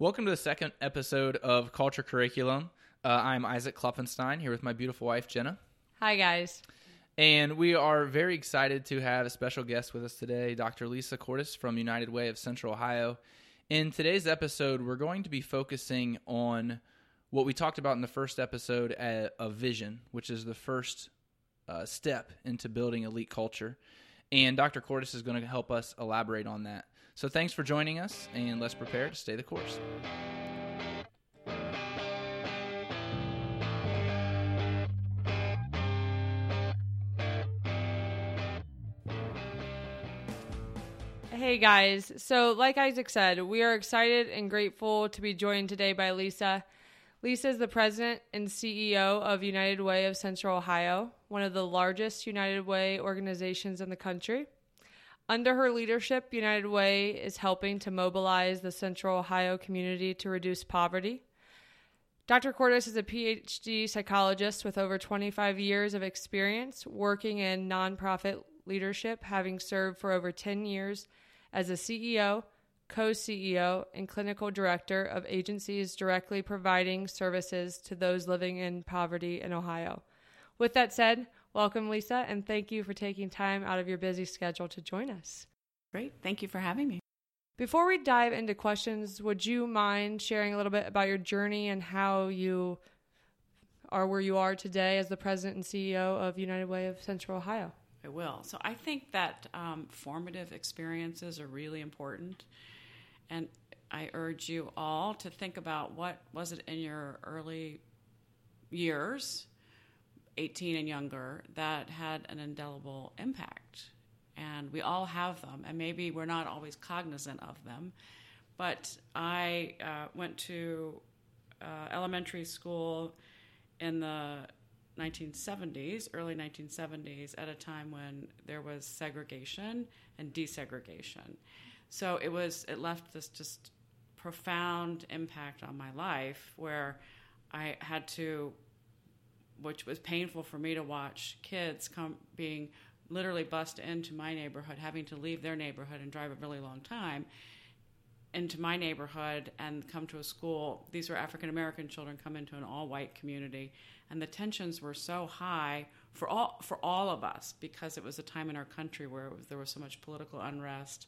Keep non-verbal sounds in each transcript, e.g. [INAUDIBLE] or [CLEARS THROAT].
Welcome to the second episode of Culture Curriculum. Uh, I'm Isaac Klopfenstein here with my beautiful wife, Jenna. Hi, guys. And we are very excited to have a special guest with us today, Dr. Lisa Courtice from United Way of Central Ohio. In today's episode, we're going to be focusing on what we talked about in the first episode of vision, which is the first uh, step into building elite culture. And Dr. Courtice is going to help us elaborate on that. So thanks for joining us, and let's prepare to stay the course. Hey guys, so like Isaac said, we are excited and grateful to be joined today by Lisa. Lisa is the president and CEO of United Way of Central Ohio, one of the largest United Way organizations in the country. Under her leadership, United Way is helping to mobilize the Central Ohio community to reduce poverty. Dr. Courtice is a PhD psychologist with over 25 years of experience working in nonprofit leadership, having served for over 10 years as a CEO, co CEO, and clinical director of agencies directly providing services to those living in poverty in Ohio. With that said, Welcome, Lisa, and thank you for taking time out of your busy schedule to join us. Great. Thank you for having me. Before we dive into questions, would you mind sharing a little bit about your journey and how you are where you are today as the president and CEO of United Way of Central Ohio? I will. So I think that um, formative experiences are really important. And I urge you all to think about what was it in your early years 18 and younger that had an indelible impact. And we all have them, and maybe we're not always cognizant of them. But I uh, went to uh, elementary school in the 1970s, early 1970s, at a time when there was segregation and desegregation. So it was it left this just profound impact on my life where I had to which was painful for me to watch kids come being literally bust into my neighborhood, having to leave their neighborhood and drive a really long time into my neighborhood and come to a school. These were African American children come into an all white community, and the tensions were so high for all for all of us because it was a time in our country where was, there was so much political unrest.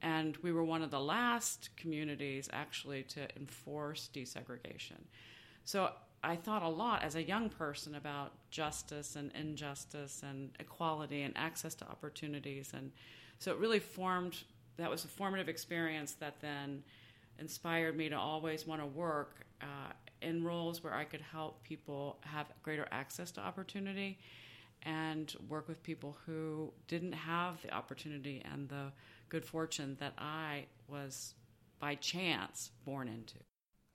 And we were one of the last communities actually to enforce desegregation. So I thought a lot as a young person about justice and injustice and equality and access to opportunities. And so it really formed, that was a formative experience that then inspired me to always want to work uh, in roles where I could help people have greater access to opportunity and work with people who didn't have the opportunity and the good fortune that I was by chance born into.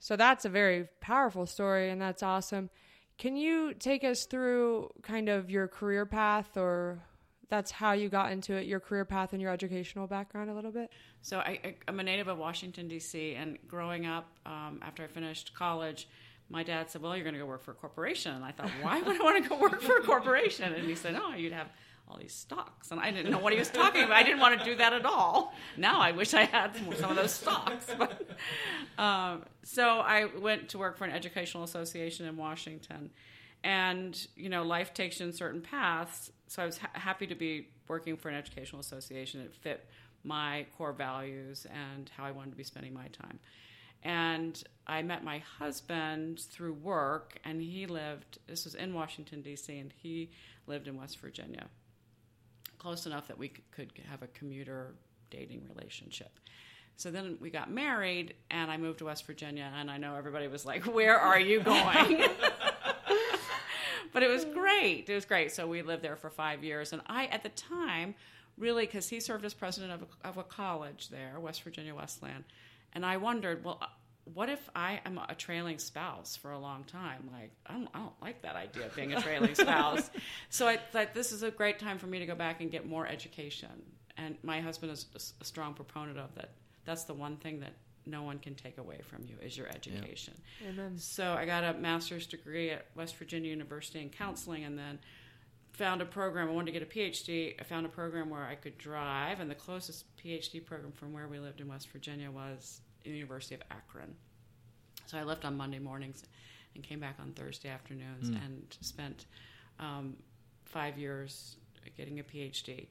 So that's a very powerful story, and that's awesome. Can you take us through kind of your career path, or that's how you got into it, your career path and your educational background a little bit? So I, am a native of Washington, D.C., and growing up um, after I finished college, my dad said, Well, you're going to go work for a corporation. And I thought, Why would I want to go work for a corporation? And he said, Oh, you'd have all these stocks. And I didn't know what he was talking about. I didn't want to do that at all. Now I wish I had some of those stocks. [LAUGHS] But, um, so I went to work for an educational association in Washington. And, you know, life takes you in certain paths. So I was ha- happy to be working for an educational association. It fit my core values and how I wanted to be spending my time. And I met my husband through work, and he lived, this was in Washington, D.C., and he lived in West Virginia close enough that we could have a commuter dating relationship. So then we got married, and I moved to West Virginia, and I know everybody was like, Where are you going? [LAUGHS] but it was great. It was great. So we lived there for five years, and I, at the time, really, because he served as president of a, of a college there, West Virginia Wesleyan, and I wondered, well, what if I am a trailing spouse for a long time? Like, I don't, I don't like that idea of being a trailing [LAUGHS] spouse. so I thought this is a great time for me to go back and get more education. And my husband is a strong proponent of that. That's the one thing that no one can take away from you is your education. Yeah. Amen. So I got a master's degree at West Virginia University in counseling, and then found a program. I wanted to get a PhD. I found a program where I could drive, and the closest PhD program from where we lived in West Virginia was University of Akron. So I left on Monday mornings and came back on Thursday afternoons Mm. and spent um, five years getting a PhD.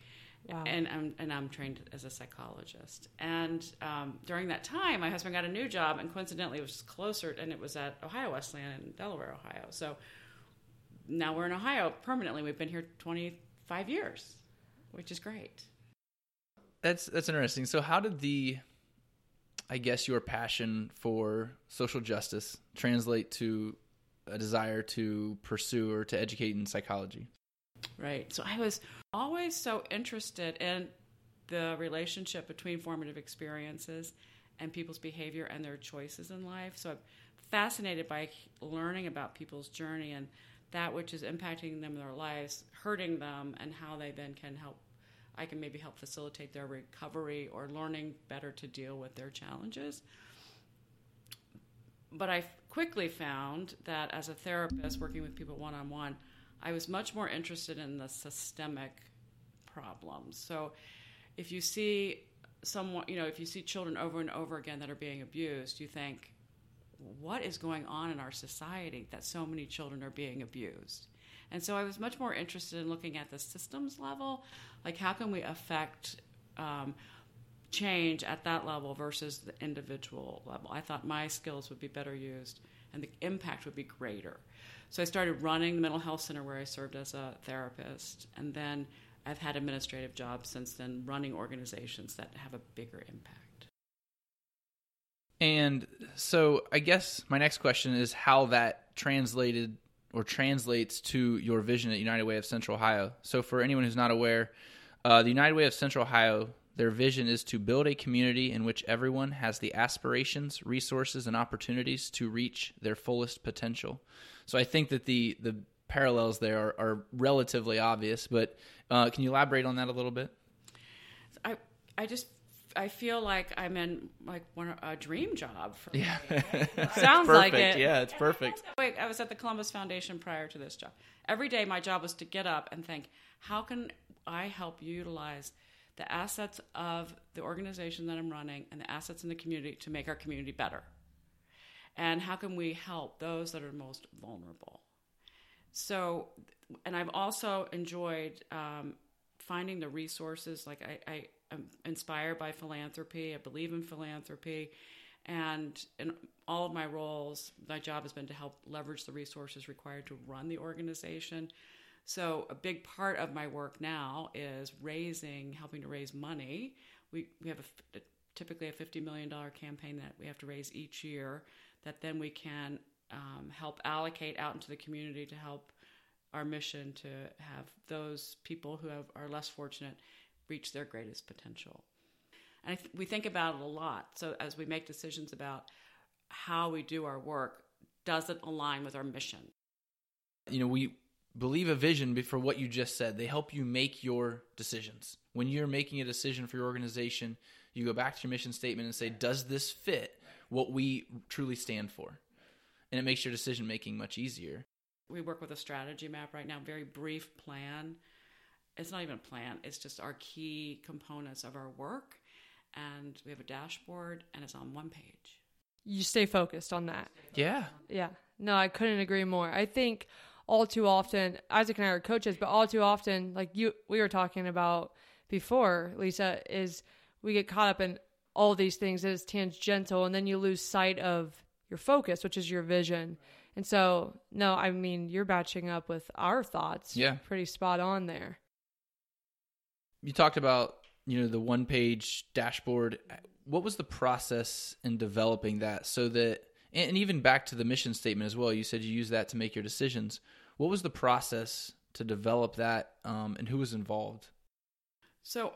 Wow. And I'm and I'm trained as a psychologist. And um, during that time, my husband got a new job, and coincidentally, it was closer, and it was at Ohio Wesleyan in Delaware, Ohio. So now we're in Ohio permanently. We've been here 25 years, which is great. That's that's interesting. So how did the I guess your passion for social justice translate to a desire to pursue or to educate in psychology? Right. So I was always so interested in the relationship between formative experiences and people's behavior and their choices in life. So I'm fascinated by learning about people's journey and that which is impacting them in their lives, hurting them, and how they then can help. I can maybe help facilitate their recovery or learning better to deal with their challenges. But I quickly found that as a therapist working with people one on one, I was much more interested in the systemic problems. So if you see someone, you know, if you see children over and over again that are being abused, you think, what is going on in our society that so many children are being abused? And so I was much more interested in looking at the systems level, like how can we affect um, change at that level versus the individual level. I thought my skills would be better used and the impact would be greater. So I started running the mental health center where I served as a therapist, and then I've had administrative jobs since then, running organizations that have a bigger impact. And so I guess my next question is how that translated or translates to your vision at United Way of Central Ohio. So for anyone who's not aware, uh, the United Way of Central Ohio, their vision is to build a community in which everyone has the aspirations, resources, and opportunities to reach their fullest potential. So I think that the the parallels there are, are relatively obvious, but uh, can you elaborate on that a little bit? I I just I feel like I'm in like one a dream job for Yeah, [LAUGHS] Sounds like perfect. it. Yeah, it's perfect. Wait, I was at the Columbus Foundation prior to this job. Every day, my job was to get up and think, how can I help utilize the assets of the organization that I'm running and the assets in the community to make our community better? And how can we help those that are most vulnerable? So, and I've also enjoyed um, finding the resources. Like I, I am inspired by philanthropy. I believe in philanthropy, and in all of my roles, my job has been to help leverage the resources required to run the organization. So a big part of my work now is raising, helping to raise money. We we have a, typically a fifty million dollar campaign that we have to raise each year. That then we can um, help allocate out into the community to help our mission to have those people who have, are less fortunate reach their greatest potential. And I th- we think about it a lot. So as we make decisions about how we do our work, does it align with our mission? you know, we believe a vision for what you just said. They help you make your decisions. When you're making a decision for your organization, you go back to your mission statement and say, does this fit what we truly stand for? And it makes your decision making much easier. We work with a strategy map right now, very brief plan. It's not even a plan, it's just our key components of our work. And we have a dashboard, and it's on one page. You stay focused on that. Yeah. Yeah. No, I couldn't agree more. I think all too often, Isaac and I are coaches, but all too often, like you, we were talking about before, Lisa, is we get caught up in all these things that is tangential, and then you lose sight of your focus, which is your vision. And so, no, I mean, you're batching up with our thoughts. Yeah. Pretty spot on there. You talked about, you know, the one page dashboard. What was the process in developing that so that, and even back to the mission statement as well, you said you use that to make your decisions. What was the process to develop that um, and who was involved? So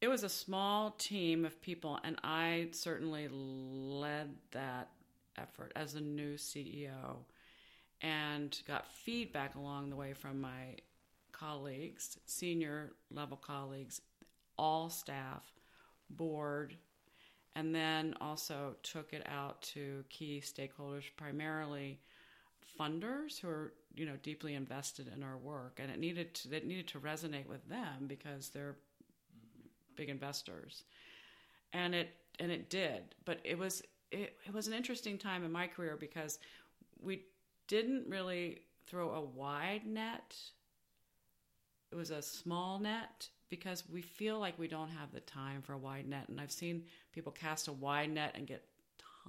it was a small team of people, and I certainly led that effort as a new CEO and got feedback along the way from my colleagues, senior level colleagues, all staff, board, and then also took it out to key stakeholders, primarily funders who are you know deeply invested in our work, and it needed to it needed to resonate with them because they're big investors, and it and it did. But it was it, it was an interesting time in my career because we didn't really throw a wide net. It was a small net because we feel like we don't have the time for a wide net. And I've seen people cast a wide net and get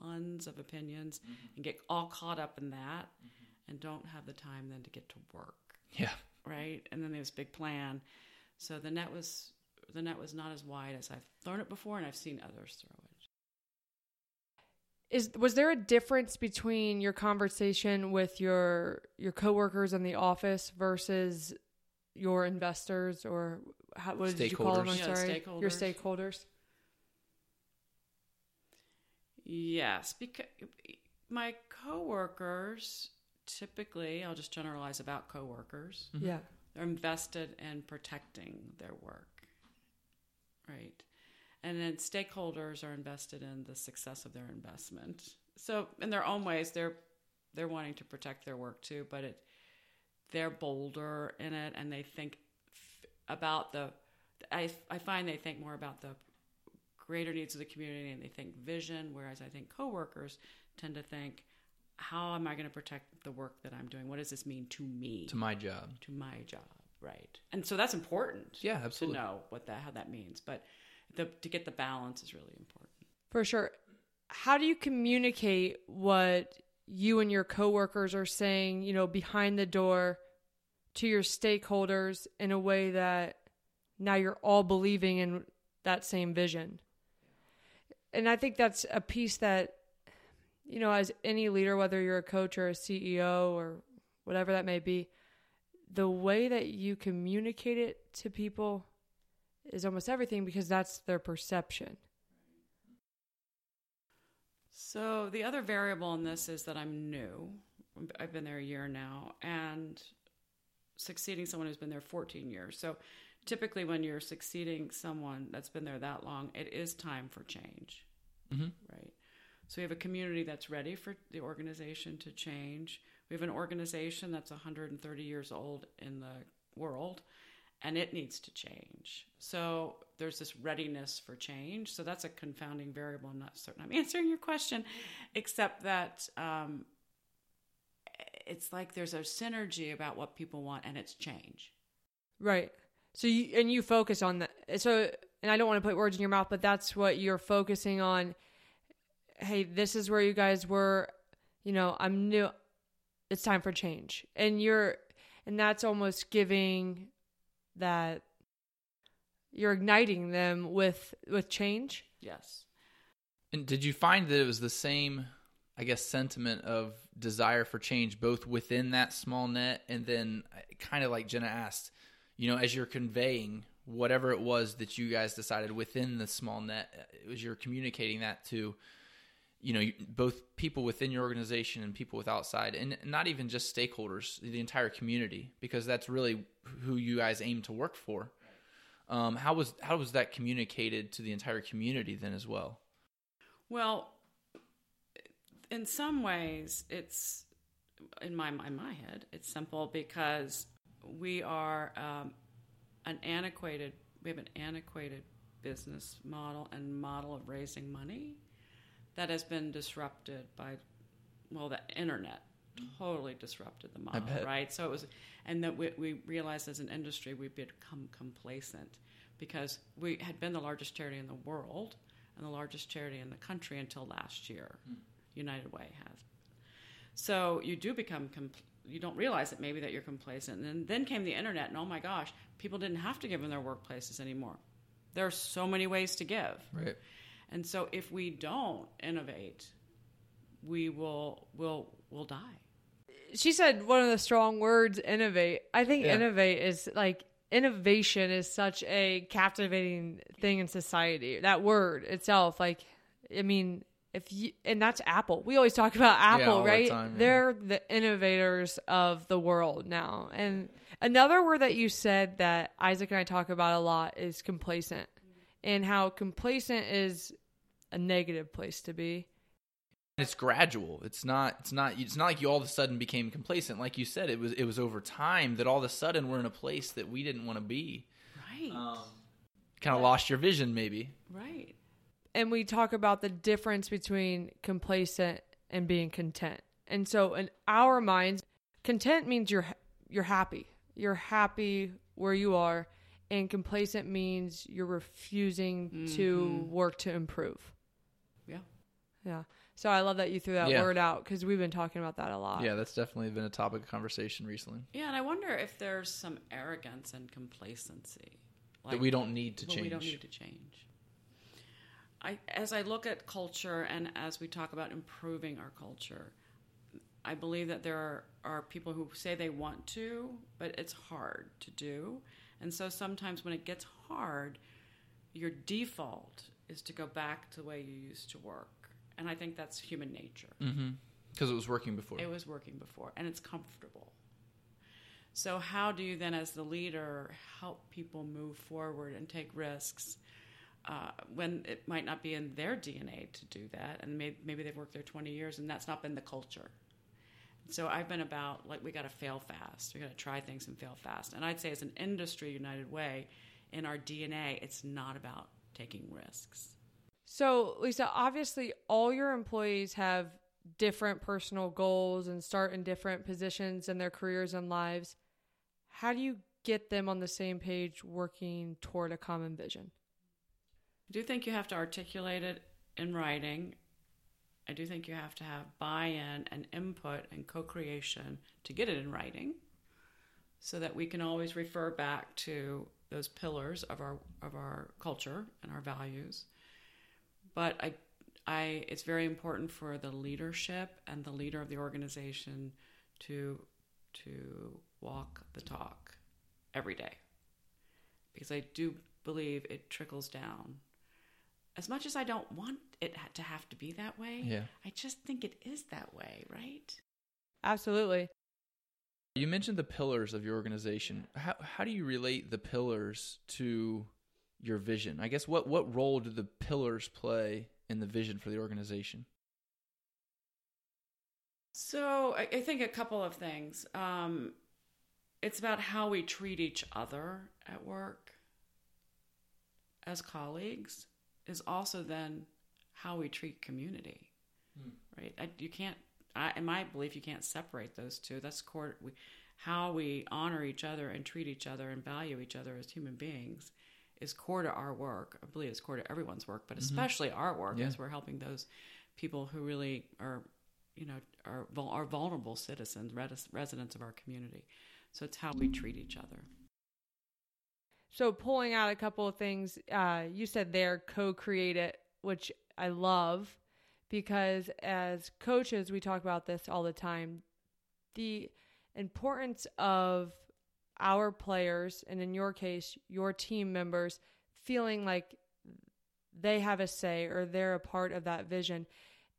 tons of opinions mm-hmm. and get all caught up in that mm-hmm. and don't have the time then to get to work Yeah. right? And then there's big plan. So the net was the net was not as wide as I've thrown it before, and I've seen others throw it. Is was there a difference between your conversation with your your coworkers in the office versus your investors or how, what did you call them? I'm Yeah, sorry, your stakeholders. stakeholders. Yes, because my coworkers typically, I'll just generalize about coworkers. Mm-hmm. Yeah, They're invested in protecting their work, right? And then stakeholders are invested in the success of their investment. So, in their own ways, they're they're wanting to protect their work too, but it they're bolder in it, and they think f- about the. I I find they think more about the greater needs of the community, and they think vision. Whereas I think coworkers tend to think, how am I going to protect the work that I'm doing? What does this mean to me? To my job. to my job, right? And so that's important. Yeah, absolutely to absolutely. know what that how that means, but the, to get the balance is really important. for sure. How do you communicate what you and your coworkers are saying, you know, behind the door to your stakeholders in a way that now you're all believing in that same vision? And I think that's a piece that, you know, as any leader, whether you're a coach or a CEO or whatever that may be, the way that you communicate it to people is almost everything because that's their perception. So the other variable in this is that I'm new. I've been there a year now, and succeeding someone who's been there 14 years. So typically, when you're succeeding someone that's been there that long, it is time for change, Mhm. right? So we have a community that's ready for the organization to change. We have an organization that's 130 years old in the world, and it needs to change. So there's this readiness for change. So that's a confounding variable. I'm not certain I'm [LAUGHS] answering your question, except that um, it's like there's a synergy about what people want, and it's change. Right. So you and you focus on that. So and I don't want to put words in your mouth, but that's what you're focusing on. Hey, this is where you guys were. You know, I'm new. It's time for change, and you're, and that's almost giving that you're igniting them with with change. Yes. And did you find that it was the same, I guess, sentiment of desire for change, both within that small net and then uh, kind of like Jenna asked, you know, as you're conveying whatever it was that you guys decided within the small net, uh, as you're communicating that to, you know, both people within your organization and people with outside, and not even just stakeholders, the entire community, because that's really who you guys aim to work for. Um, how was how was that communicated to the entire community then as well? Well, in some ways, it's in my in my head, it's simple because we are um, an antiquated. We have an antiquated business model and model of raising money that has been disrupted by well, the internet totally disrupted the model, bet. right? So it was, and that we, we realized as an industry we've become complacent because we had been the largest charity in the world and the largest charity in the country until last year. Hmm. United Way has. So you do become compl- you don't realize it maybe that you're complacent. And then, then came the internet, and oh my gosh, people didn't have to give in their workplaces anymore. There are so many ways to give. Right. And so if we don't innovate, we will will will die. She said one of the strong words, innovate. I think Yeah. innovate is like innovation is such a captivating thing in society. That word itself, like, I mean, if you and that's Apple. We always talk about Apple, all the right? time, yeah. They're the innovators of the world now. And another word that you said that Isaac and I talk about a lot is complacent, and how complacent is a negative place to be. it's gradual it's not it's not it's not like you all of a sudden became complacent like you said it was it was over time that all of a sudden we're in a place that we didn't want to be Right. Um, kind of lost your vision maybe right. and we talk about the difference between complacent and being content. And so in our minds, content means you're you're happy. You're happy where you are and complacent means you're refusing to mm-hmm. work to improve. Yeah. Yeah. So I love that you threw that Yeah. word out cuz we've been talking about that a lot. Yeah, that's definitely been a topic of conversation recently Yeah, and I wonder if there's some arrogance and complacency that we don't need to Well, change. We don't need to change. I, as I look at culture and as we talk about improving our culture, I believe that there are, are people who say they want to, but it's hard to do. And so sometimes when it gets hard, your default is to go back to the way you used to work. And I think that's human nature. because it was working before. It was working before, and it's comfortable. So, how do you then, as the leader, help people move forward and take risks uh, when it might not be in their DNA to do that? And maybe, maybe they've worked there 20 years and that's not been the culture. So, I've been about like, we got to fail fast. We got to try things and fail fast. And I'd say, as an industry, United Way, in our DNA, it's not about taking risks. So, Lisa, obviously all your employees have different personal goals and start in different positions in their careers and lives. How do you get them on the same page working toward a common vision? I do think you have to articulate it in writing. I do think you have to have buy in and input and co creation to get it in writing so that we can always refer back to those pillars of our of our culture and our values. But I I it's very important for the leadership and the leader of the organization to to walk the talk every day. Because I do believe it trickles down as much as I don't want it ha- to have to be that way, Yeah. I just think it is that way, right? Absolutely. You mentioned the pillars of your organization. How how do you relate the pillars to your vision? I guess what what role do the pillars play in the vision for the organization? So I, I think a couple of things. Um, it's about how we treat each other at work as colleagues, is also then how we treat community, right? I, you can't, I, in my belief, you can't separate those two. That's core. We, how we honor each other and treat each other and value each other as human beings is core to our work. I believe it's core to everyone's work, but especially our work Yeah. as we're helping those people who really are, you know, are, are vulnerable citizens, residents of our community. So it's how we treat each other. So, pulling out a couple of things, uh, you said there co create it, which I love because as coaches, we talk about this all the time. The importance of our players, and in your case, your team members, feeling like they have a say or they're a part of that vision.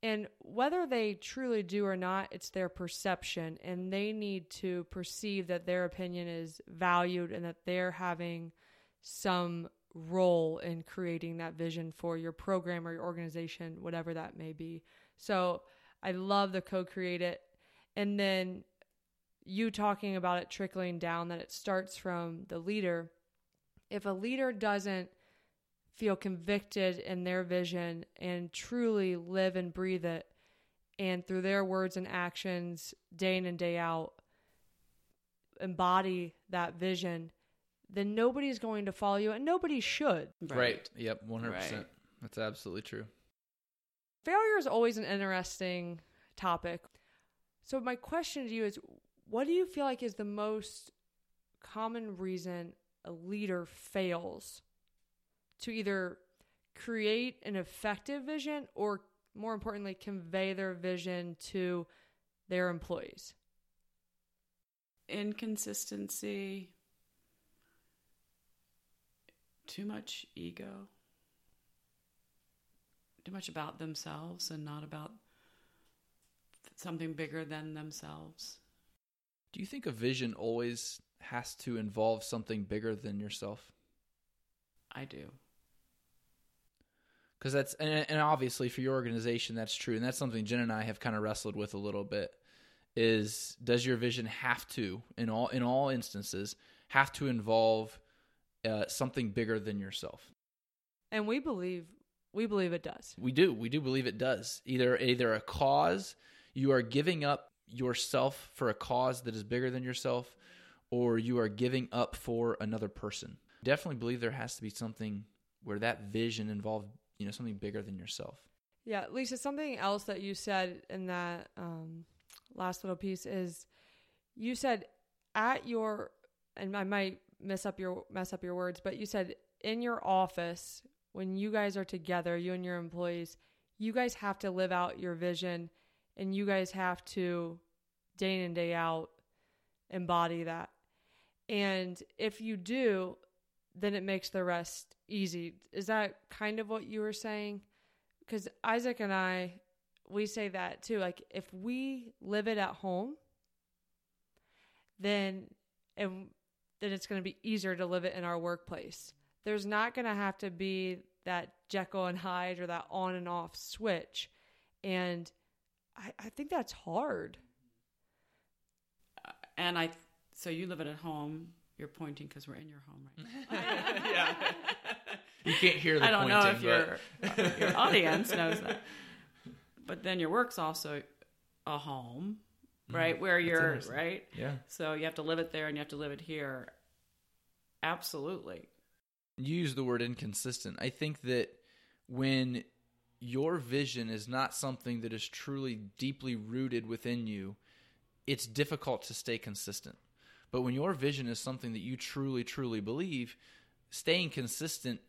And whether they truly do or not, it's their perception, and they need to perceive that their opinion is valued and that they're having some role in creating that vision for your program or your organization, whatever that may be. So I love the co create it. And then you talking about it trickling down, that it starts from the leader. If a leader doesn't feel convicted in their vision and truly live and breathe it, and through their words and actions, day in and day out, embody that vision, then nobody's going to follow you and nobody should. Right. Yep. One hundred percent. Right. That's absolutely true. Failure is always an interesting topic. So, my question to you is what do you feel like is the most common reason a leader fails to either create an effective vision or, more importantly, convey their vision to their employees? Inconsistency, too much ego, too much about themselves and not about something bigger than themselves. Do you think a vision always has to involve something bigger than yourself? I do. Because that's and, and obviously for your organization that's true, and that's something Jen and I have kind of wrestled with a little bit. Is does your vision have to in all in all instances have to involve uh, something bigger than yourself? And we believe We believe it does. We do. We do believe it does. Either either a cause you are giving up yourself for a cause that is bigger than yourself or you are giving up for another person. Definitely believe there has to be something where that vision involved, you know, something bigger than yourself. Yeah, Lisa, something else that you said in that um, last little piece is you said at your and I might mess up your mess up your words, but you said in your office when you guys are together, you and your employees, you guys have to live out your vision and you guys have to day in and day out embody that. And if you do, then it makes the rest easy. Is that kind of what you were saying? Because Isaac and I, we say that too. Like, if we live it at home, then and then it's going to be easier to live it in our workplace. There's not going to have to be that Jekyll and Hyde or that on and off switch, and I, I think that's hard. Uh, and I, so you live it at home. You're pointing because we're in your home right now. [LAUGHS] yeah. You can't hear the I don't pointing, know if but- your your audience knows that. But then your work's also a home, Mm, right? Where you're right. Yeah. So you have to live it there and you have to live it here. Absolutely. You use the word inconsistent. I think that when your vision is not something that is truly deeply rooted within you, it's difficult to stay consistent. But when your vision is something that you truly, truly believe, staying consistent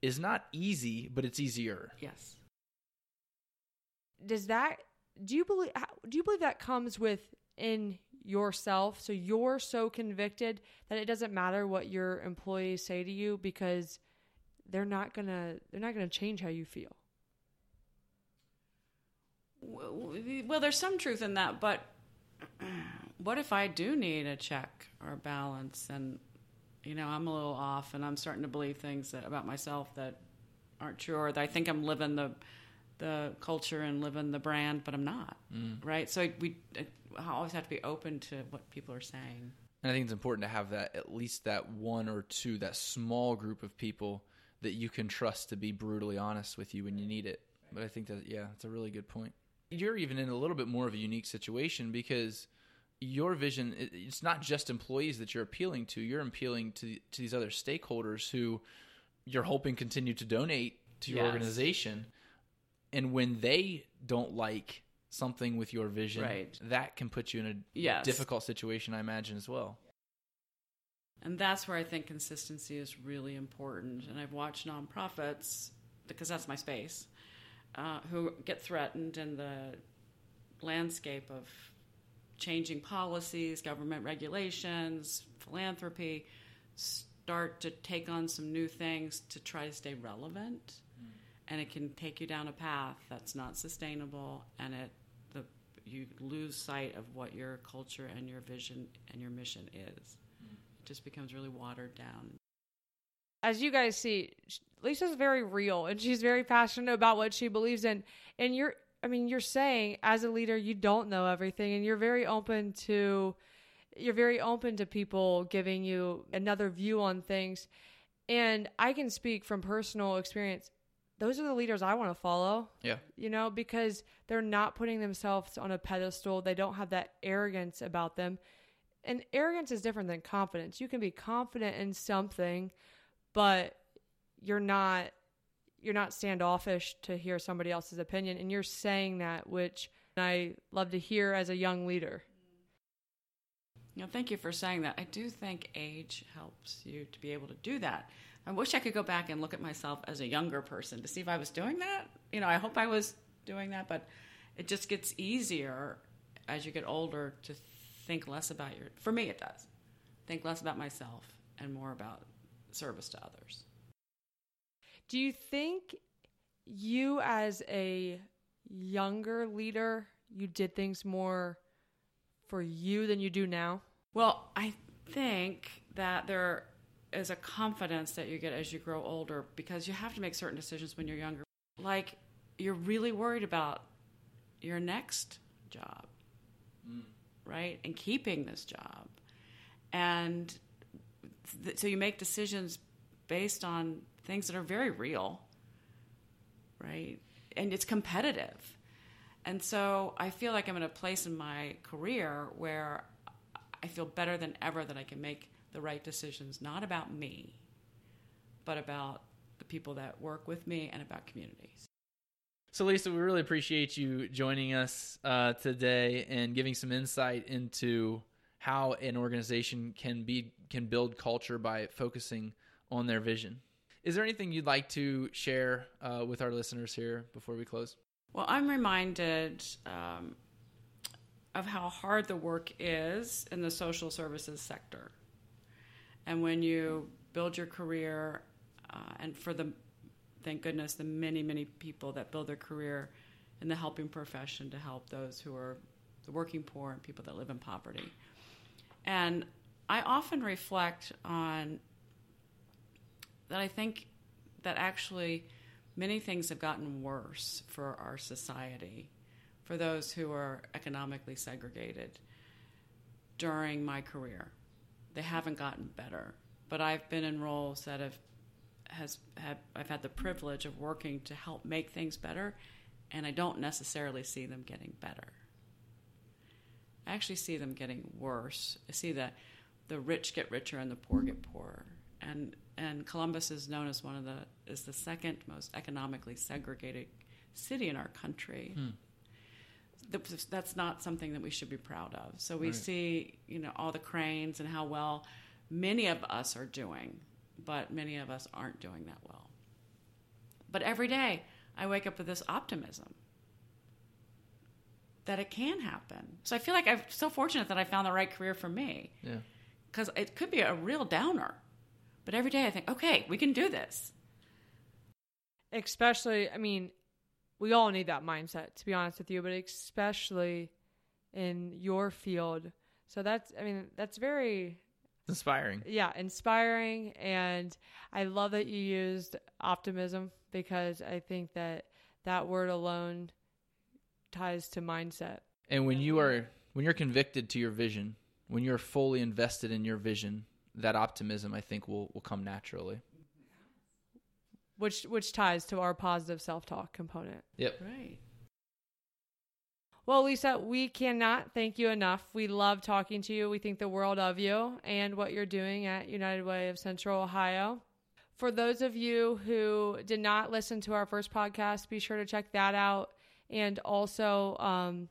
is not easy, but it's easier. Yes. does that do you believe do you believe that comes with in yourself? So you're so convicted that it doesn't matter what your employees say to you because they're not gonna they're not gonna change how you feel. Well, well, there's some truth in that, but [CLEARS THROAT] what if I do need a check or balance? And you know I'm a little off and I'm starting to believe things that about myself that aren't true or that I think I'm living the the culture and living the brand, but I'm not. Mm. Right? So we I always have to be open to what people are saying. And I think it's important to have that at least that one or two, that small group of people that you can trust to be brutally honest with you when you need it. But I think that yeah, it's a really good point. You're even in a little bit more of a unique situation because your vision it's not just employees that you're appealing to, you're appealing to to these other stakeholders who you're hoping continue to donate to your Yes. organization. And when they don't like something with your vision, Right. that can put you in a Yes. difficult situation I imagine as well. And that's where I think consistency is really important. And I've watched nonprofits, because that's my space, uh, who get threatened in the landscape of changing policies, government regulations, philanthropy, start to take on some new things to try to stay relevant. And it can take you down a path that's not sustainable, and it the you lose sight of what your culture and your vision and your mission is mm-hmm. it just becomes really watered down. as you guys see, Lisa's very real and she's very passionate about what she believes in. And you're, I mean, you're saying as a leader, you don't know everything and you're very open to, you're very open to people giving you another view on things. And I can speak from personal experience. Those are the leaders I want to follow Yeah. you know, because they're not putting themselves on a pedestal. They don't have that arrogance about them. And arrogance is different than confidence. You can be confident in something, but you're not you're not standoffish to hear somebody else's opinion and you're saying that which I love to hear as a young leader. You know, thank you for saying that. I do think age helps you to be able to do that. I wish I could go back and look at myself as a younger person to see if I was doing that. You know, I hope I was doing that, but it just gets easier as you get older to think less about your. For me, it does. Think less about myself and more about service to others. Do you think you as a younger leader, you did things more for you than you do now? Well, I think that there is a confidence that you get as you grow older because you have to make certain decisions when you're younger. Like, you're really worried about your next job, mm. right? And keeping this job. And th- so you make decisions based on things that are very real, right? And it's competitive. And so I feel like I'm in a place in my career where I feel better than ever that I can make the right decisions, not about me, but about the people that work with me and about communities. So, Lisa, we really appreciate you joining us uh, today and giving some insight into how an organization can be can build culture by focusing on their vision. Is there anything you'd like to share uh, with our listeners here before we close? Well, I'm reminded um, of how hard the work is in the social services sector. And when you build your career, uh, and for the, thank goodness, the many, many people that build their career in the helping profession to help those who are the working poor and people that live in poverty. And I often reflect on that I think that actually many things have gotten worse for our society, for those who are economically segregated during my career. They haven't gotten better, but I've been in roles that have has had I've had the privilege of working to help make things better, and I don't necessarily see them getting better. I actually see them getting worse. I see that the rich get richer and the poor get poorer. And and Columbus is known as one of the is the second most economically segregated city in our country. Hmm. That's not something that we should be proud of. So we right. see, you know, all the cranes and how well many of us are doing, but many of us aren't doing that well. But every day I wake up with this optimism that it can happen. So I feel like I'm so fortunate that I found the right career for me. Yeah. Because it could be a real downer. But every day I think, okay, we can do this. Especially, I mean, we all need that mindset, to be honest with you, but especially in your field. So that's, I mean, that's very inspiring. Yeah, inspiring. And I love that you used optimism because I think that that word alone ties to mindset. And when you are, when you're convicted to your vision, when you're fully invested in your vision, that optimism I think will will come naturally. Which which ties to our positive self talk component. Yep. Right. Well, Lisa, we cannot thank you enough. We love talking to you. We think the world of you and what you're doing at United Way of Central Ohio. For those of you who did not listen to our first podcast, be sure to check that out. And also, um,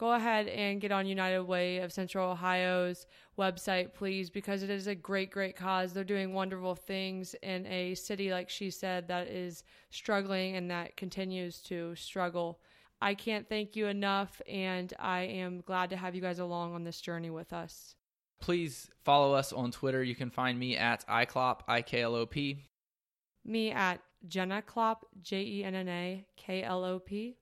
go ahead and get on United Way of Central Ohio's website, please, because it is a great, great cause. They're doing wonderful things in a city, like she said, that is struggling and that continues to struggle. I can't thank you enough, and I am glad to have you guys along on this journey with us. Please follow us on Twitter. You can find me at iKlop, I K L O P. Me at Jenna Klop, J E N N A K L O P.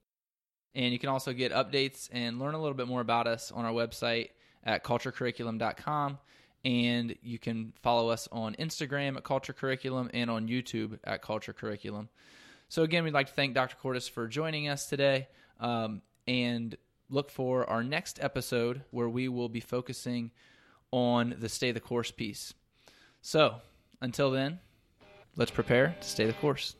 And you can also get updates and learn a little bit more about us on our website at culturecurriculum.com. And you can follow us on Instagram at Culture Curriculum and on YouTube at Culture Curriculum. So, again, we'd like to thank Dr. Courtice for joining us today um, and look for our next episode where we will be focusing on the stay the course piece. So, until then, let's prepare to stay the course.